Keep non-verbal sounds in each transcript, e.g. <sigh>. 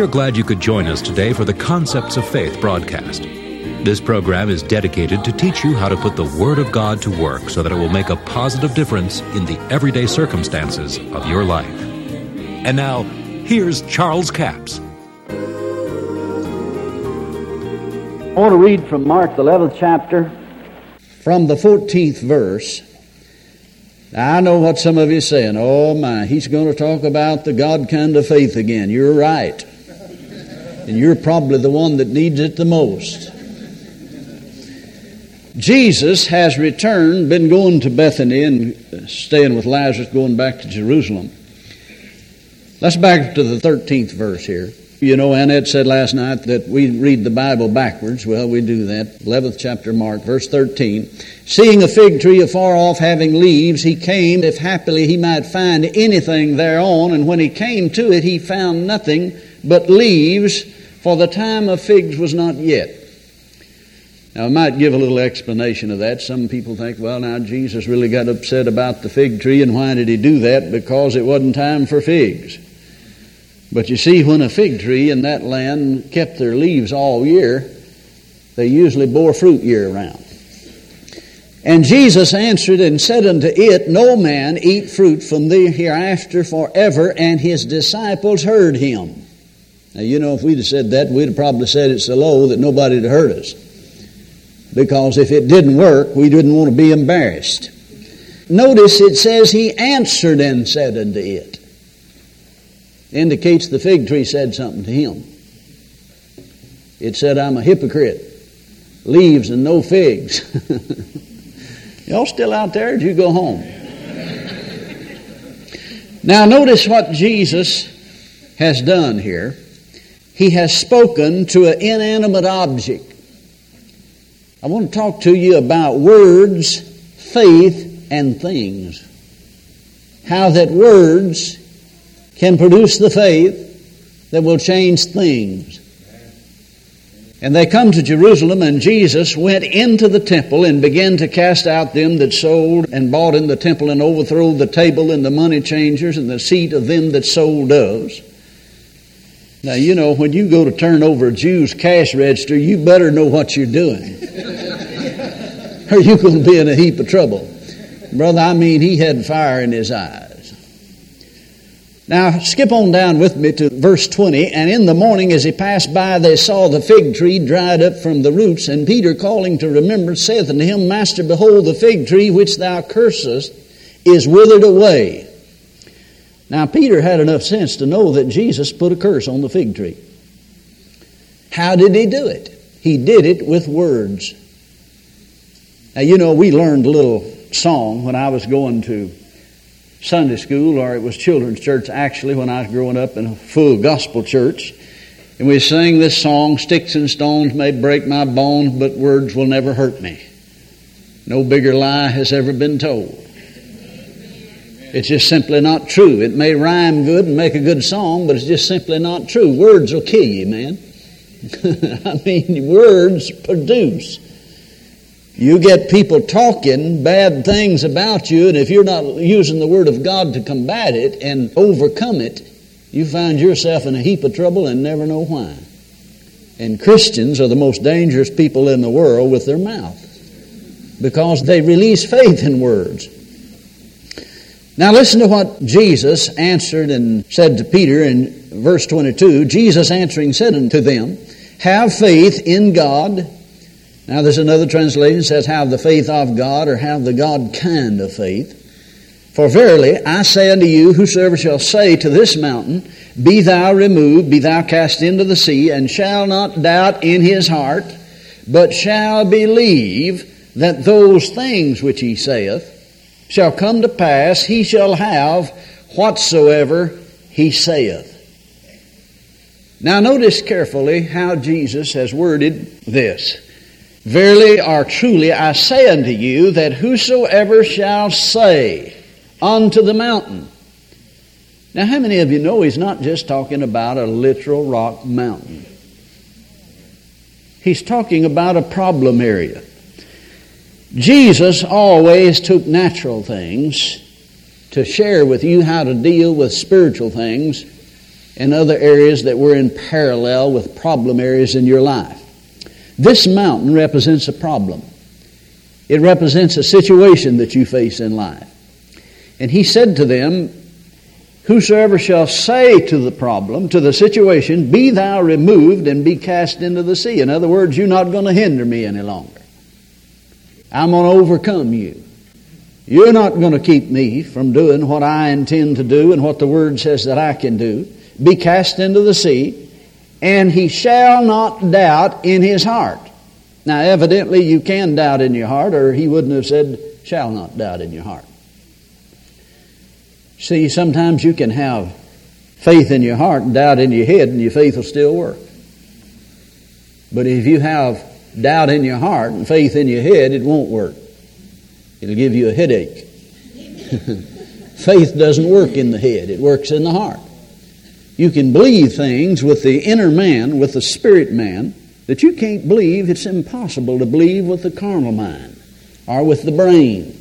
We are glad you could join us today for the Concepts of Faith broadcast. This program is dedicated to teach you how to put the Word of God to work so that it will make a positive difference in the everyday circumstances of your life. And now, here's Charles Capps. I want to read from Mark, the 11th chapter, from the 14th verse. Now, I know what some of you are saying. Oh, my, he's going to talk about the God kind of faith again. You're right. And you're probably the one that needs it the most. Jesus has returned, been going to Bethany and staying with Lazarus, going back to Jerusalem. Let's back to the 13th verse here. You know, Annette said last night that we read the Bible backwards. Well, we do that. 11th chapter, Mark, verse 13. Seeing a fig tree afar off having leaves, he came, if happily he might find anything thereon. And when he came to it, he found nothing but leaves, for the time of figs was not yet. Now, I might give a little explanation of that. Some people think, well, now Jesus really got upset about the fig tree, and why did he do that? Because it wasn't time for figs. But you see, when a fig tree in that land kept their leaves all year, they usually bore fruit year round. And Jesus answered and said unto it, No man eat fruit from thee hereafter forever. And his disciples heard him. Now, you know, if we'd have said that, we'd have probably said it's so low that nobody'd have heard us. Because if it didn't work, we didn't want to be embarrassed. Notice it says, He answered and said unto it indicates the fig tree said something to him. It said, I'm a hypocrite. Leaves and no figs. <laughs> Y'all still out there? did you go home? now, notice what Jesus has done here. He has spoken to an inanimate object. I want to talk to you about words, faith, and things. How that words can produce the faith that will change things. And they come to Jerusalem, and Jesus went into the temple and began to cast out them that sold and bought in the temple and overthrow the table and the money changers and the seat of them that sold doves. Now, you know, when you go to turn over a Jew's cash register, you better know what you're doing. <laughs> or you're going to be in a heap of trouble. Brother, I mean, he had fire in his eyes. Now, skip on down with me to verse 20. And in the morning, as he passed by, they saw the fig tree dried up from the roots. And Peter, calling to remembrance, saith unto him, Master, behold, the fig tree which thou cursest is withered away. Now, Peter had enough sense to know that Jesus put a curse on the fig tree. How did he do it? He did it with words. Now, you know, we learned a little song when I was going to Sunday school, or it was children's church actually when I was growing up in a full gospel church. And we sang this song Sticks and stones may break my bones, but words will never hurt me. No bigger lie has ever been told. It's just simply not true. It may rhyme good and make a good song, but it's just simply not true. Words will kill you, man. <laughs> I mean, words produce. You get people talking bad things about you, and if you're not using the Word of God to combat it and overcome it, you find yourself in a heap of trouble and never know why. And Christians are the most dangerous people in the world with their mouth because they release faith in words. Now, listen to what Jesus answered and said to Peter in verse 22. Jesus answering said unto them, Have faith in God. Now, there's another translation says, Have the faith of God, or have the God kind of faith. For verily, I say unto you, whosoever shall say to this mountain, Be thou removed, be thou cast into the sea, and shall not doubt in his heart, but shall believe that those things which he saith shall come to pass, he shall have whatsoever he saith. Now, notice carefully how Jesus has worded this. Verily or truly I say unto you that whosoever shall say unto the mountain. Now, how many of you know he's not just talking about a literal rock mountain? He's talking about a problem area. Jesus always took natural things to share with you how to deal with spiritual things and other areas that were in parallel with problem areas in your life. This mountain represents a problem. It represents a situation that you face in life. And he said to them, Whosoever shall say to the problem, to the situation, Be thou removed and be cast into the sea. In other words, you're not going to hinder me any longer. I'm going to overcome you. You're not going to keep me from doing what I intend to do and what the Word says that I can do. Be cast into the sea, and he shall not doubt in his heart. Now, evidently, you can doubt in your heart, or he wouldn't have said, shall not doubt in your heart. See, sometimes you can have faith in your heart and doubt in your head, and your faith will still work. But if you have doubt in your heart and faith in your head, it won't work. It'll give you a headache. <laughs> faith doesn't work in the head, it works in the heart. You can believe things with the inner man, with the spirit man, that you can't believe, it's impossible to believe with the carnal mind or with the brain.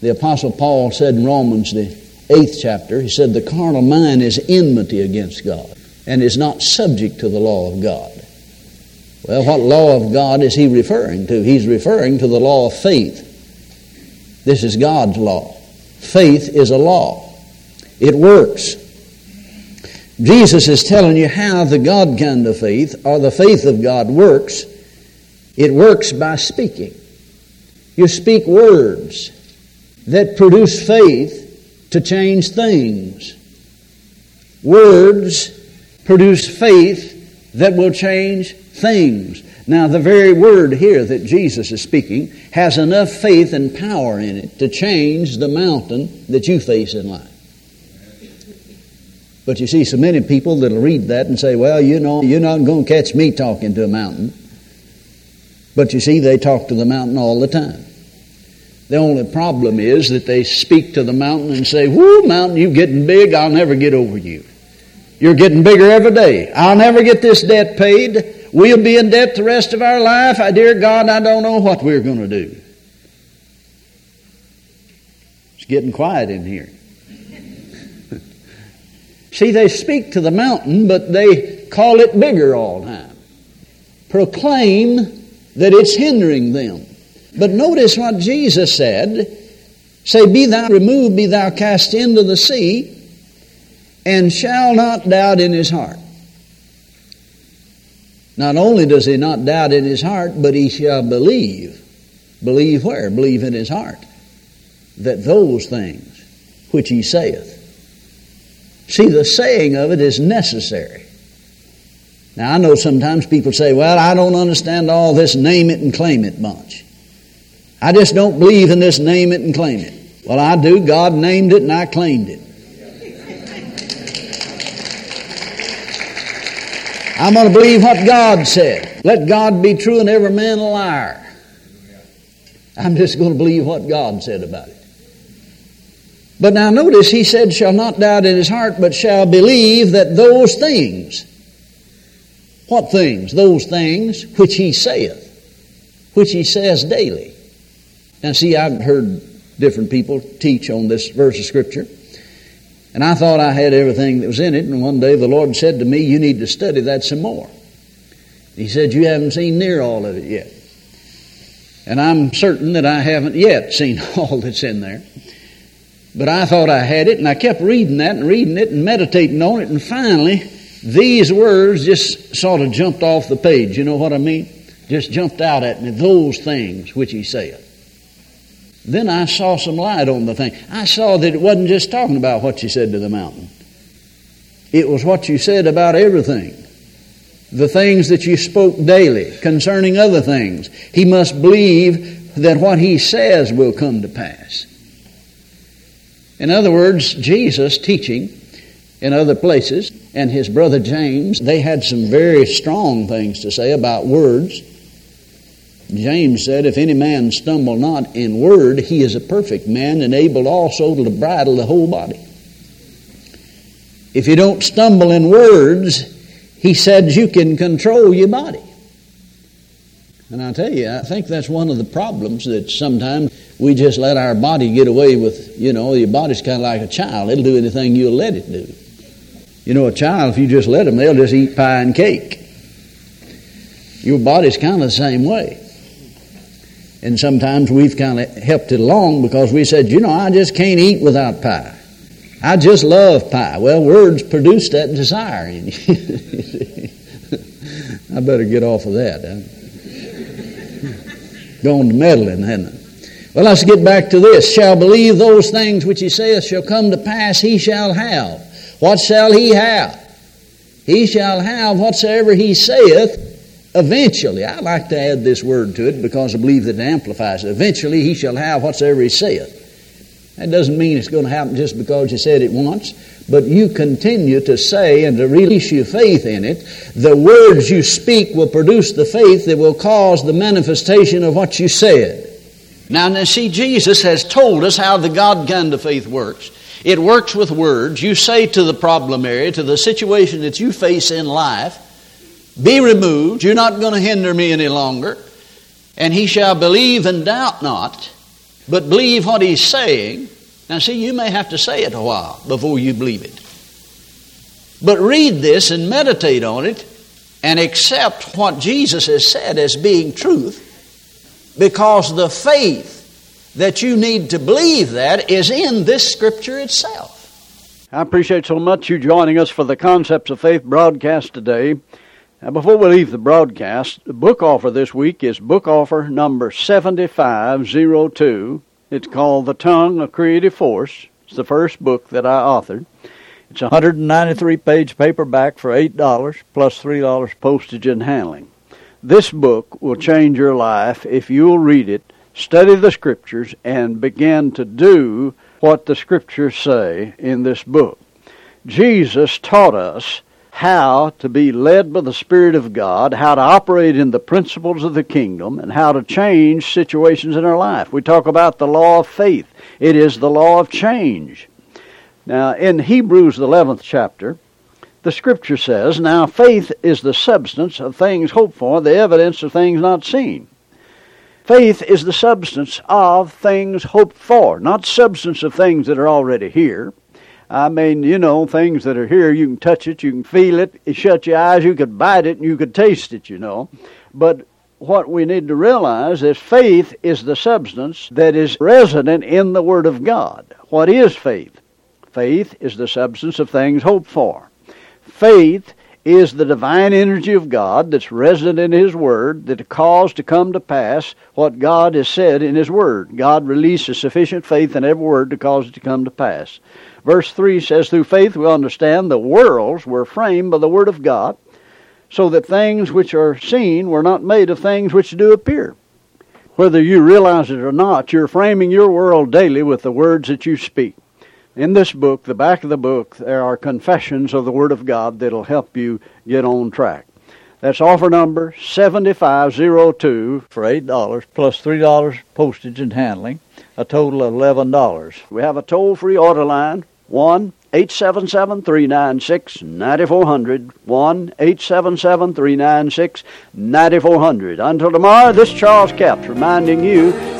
The Apostle Paul said in Romans, the eighth chapter, he said, The carnal mind is enmity against God and is not subject to the law of God. Well, what law of God is he referring to? He's referring to the law of faith. This is God's law. Faith is a law, it works. Jesus is telling you how the God kind of faith, or the faith of God, works. It works by speaking. You speak words that produce faith to change things. Words produce faith that will change things. Now, the very word here that Jesus is speaking has enough faith and power in it to change the mountain that you face in life. But you see so many people that'll read that and say, well, you know, you're not going to catch me talking to a mountain. But you see, they talk to the mountain all the time. The only problem is that they speak to the mountain and say, Whoo, mountain, you're getting big, I'll never get over you. You're getting bigger every day. I'll never get this debt paid. We'll be in debt the rest of our life. I, dear God, I don't know what we're going to do. It's getting quiet in here. <laughs> See, they speak to the mountain, but they call it bigger all the time. Proclaim that it's hindering them. But notice what Jesus said Say, Be thou removed, be thou cast into the sea, and shall not doubt in his heart. Not only does he not doubt in his heart, but he shall believe. Believe where? Believe in his heart. That those things which he saith See, the saying of it is necessary. Now, I know sometimes people say, well, I don't understand all this name it and claim it bunch. I just don't believe in this name it and claim it. Well, I do. God named it and I claimed it. I'm going to believe what God said. Let God be true and every man a liar. I'm just going to believe what God said about it. But now notice he said, shall not doubt in his heart, but shall believe that those things, what things? Those things which he saith, which he says daily. Now see, I've heard different people teach on this verse of Scripture. And I thought I had everything that was in it, and one day the Lord said to me, You need to study that some more. He said, You haven't seen near all of it yet. And I'm certain that I haven't yet seen <laughs> all that's in there. But I thought I had it, and I kept reading that and reading it and meditating on it, and finally, these words just sort of jumped off the page. You know what I mean? Just jumped out at me, those things which he said. Then I saw some light on the thing. I saw that it wasn't just talking about what you said to the mountain, it was what you said about everything. The things that you spoke daily concerning other things. He must believe that what he says will come to pass. In other words, Jesus teaching in other places and his brother James, they had some very strong things to say about words. James said, If any man stumble not in word, he is a perfect man and able also to bridle the whole body. If you don't stumble in words, he says you can control your body. And I tell you, I think that's one of the problems that sometimes we just let our body get away with, you know, your body's kind of like a child. It'll do anything you'll let it do. You know, a child, if you just let them, they'll just eat pie and cake. Your body's kind of the same way. And sometimes we've kind of helped it along because we said, you know, I just can't eat without pie. I just love pie. Well, words produce that desire in you. <laughs> I better get off of that. Going to meddling, hadn't I? Well, let's get back to this. Shall believe those things which he saith shall come to pass, he shall have. What shall he have? He shall have whatsoever he saith eventually. I like to add this word to it because I believe that it amplifies it. Eventually he shall have whatsoever he saith. That doesn't mean it's going to happen just because you said it once, but you continue to say and to release your faith in it. The words you speak will produce the faith that will cause the manifestation of what you said. Now, now see, Jesus has told us how the God kind of faith works. It works with words. You say to the problem area, to the situation that you face in life, be removed. You're not going to hinder me any longer. And he shall believe and doubt not but believe what he's saying. Now, see, you may have to say it a while before you believe it. But read this and meditate on it and accept what Jesus has said as being truth because the faith that you need to believe that is in this scripture itself. I appreciate so much you joining us for the Concepts of Faith broadcast today. Now, before we leave the broadcast, the book offer this week is book offer number 7502. It's called The Tongue of Creative Force. It's the first book that I authored. It's a 193 page paperback for $8 plus $3 postage and handling. This book will change your life if you'll read it, study the scriptures, and begin to do what the scriptures say in this book. Jesus taught us how to be led by the Spirit of God, how to operate in the principles of the kingdom, and how to change situations in our life. We talk about the law of faith, it is the law of change. Now, in Hebrews, the 11th chapter, the scripture says, Now faith is the substance of things hoped for, the evidence of things not seen. Faith is the substance of things hoped for, not substance of things that are already here. I mean, you know, things that are here, you can touch it, you can feel it, you shut your eyes, you could bite it, and you could taste it, you know. But what we need to realize is faith is the substance that is resident in the Word of God. What is faith? Faith is the substance of things hoped for. Faith is the divine energy of God that's resident in His Word that caused to come to pass what God has said in His Word. God releases sufficient faith in every word to cause it to come to pass. Verse 3 says, Through faith we understand the worlds were framed by the Word of God, so that things which are seen were not made of things which do appear. Whether you realize it or not, you're framing your world daily with the words that you speak. In this book, the back of the book, there are confessions of the Word of God that'll help you get on track. That's offer number 7502 for $8 plus $3 postage and handling, a total of $11. We have a toll free order line 1 877 396 9400. 1 877 396 9400. Until tomorrow, this Charles Capps reminding you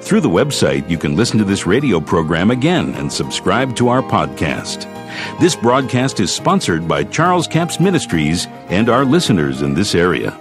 Through the website, you can listen to this radio program again and subscribe to our podcast. This broadcast is sponsored by Charles Capps Ministries and our listeners in this area.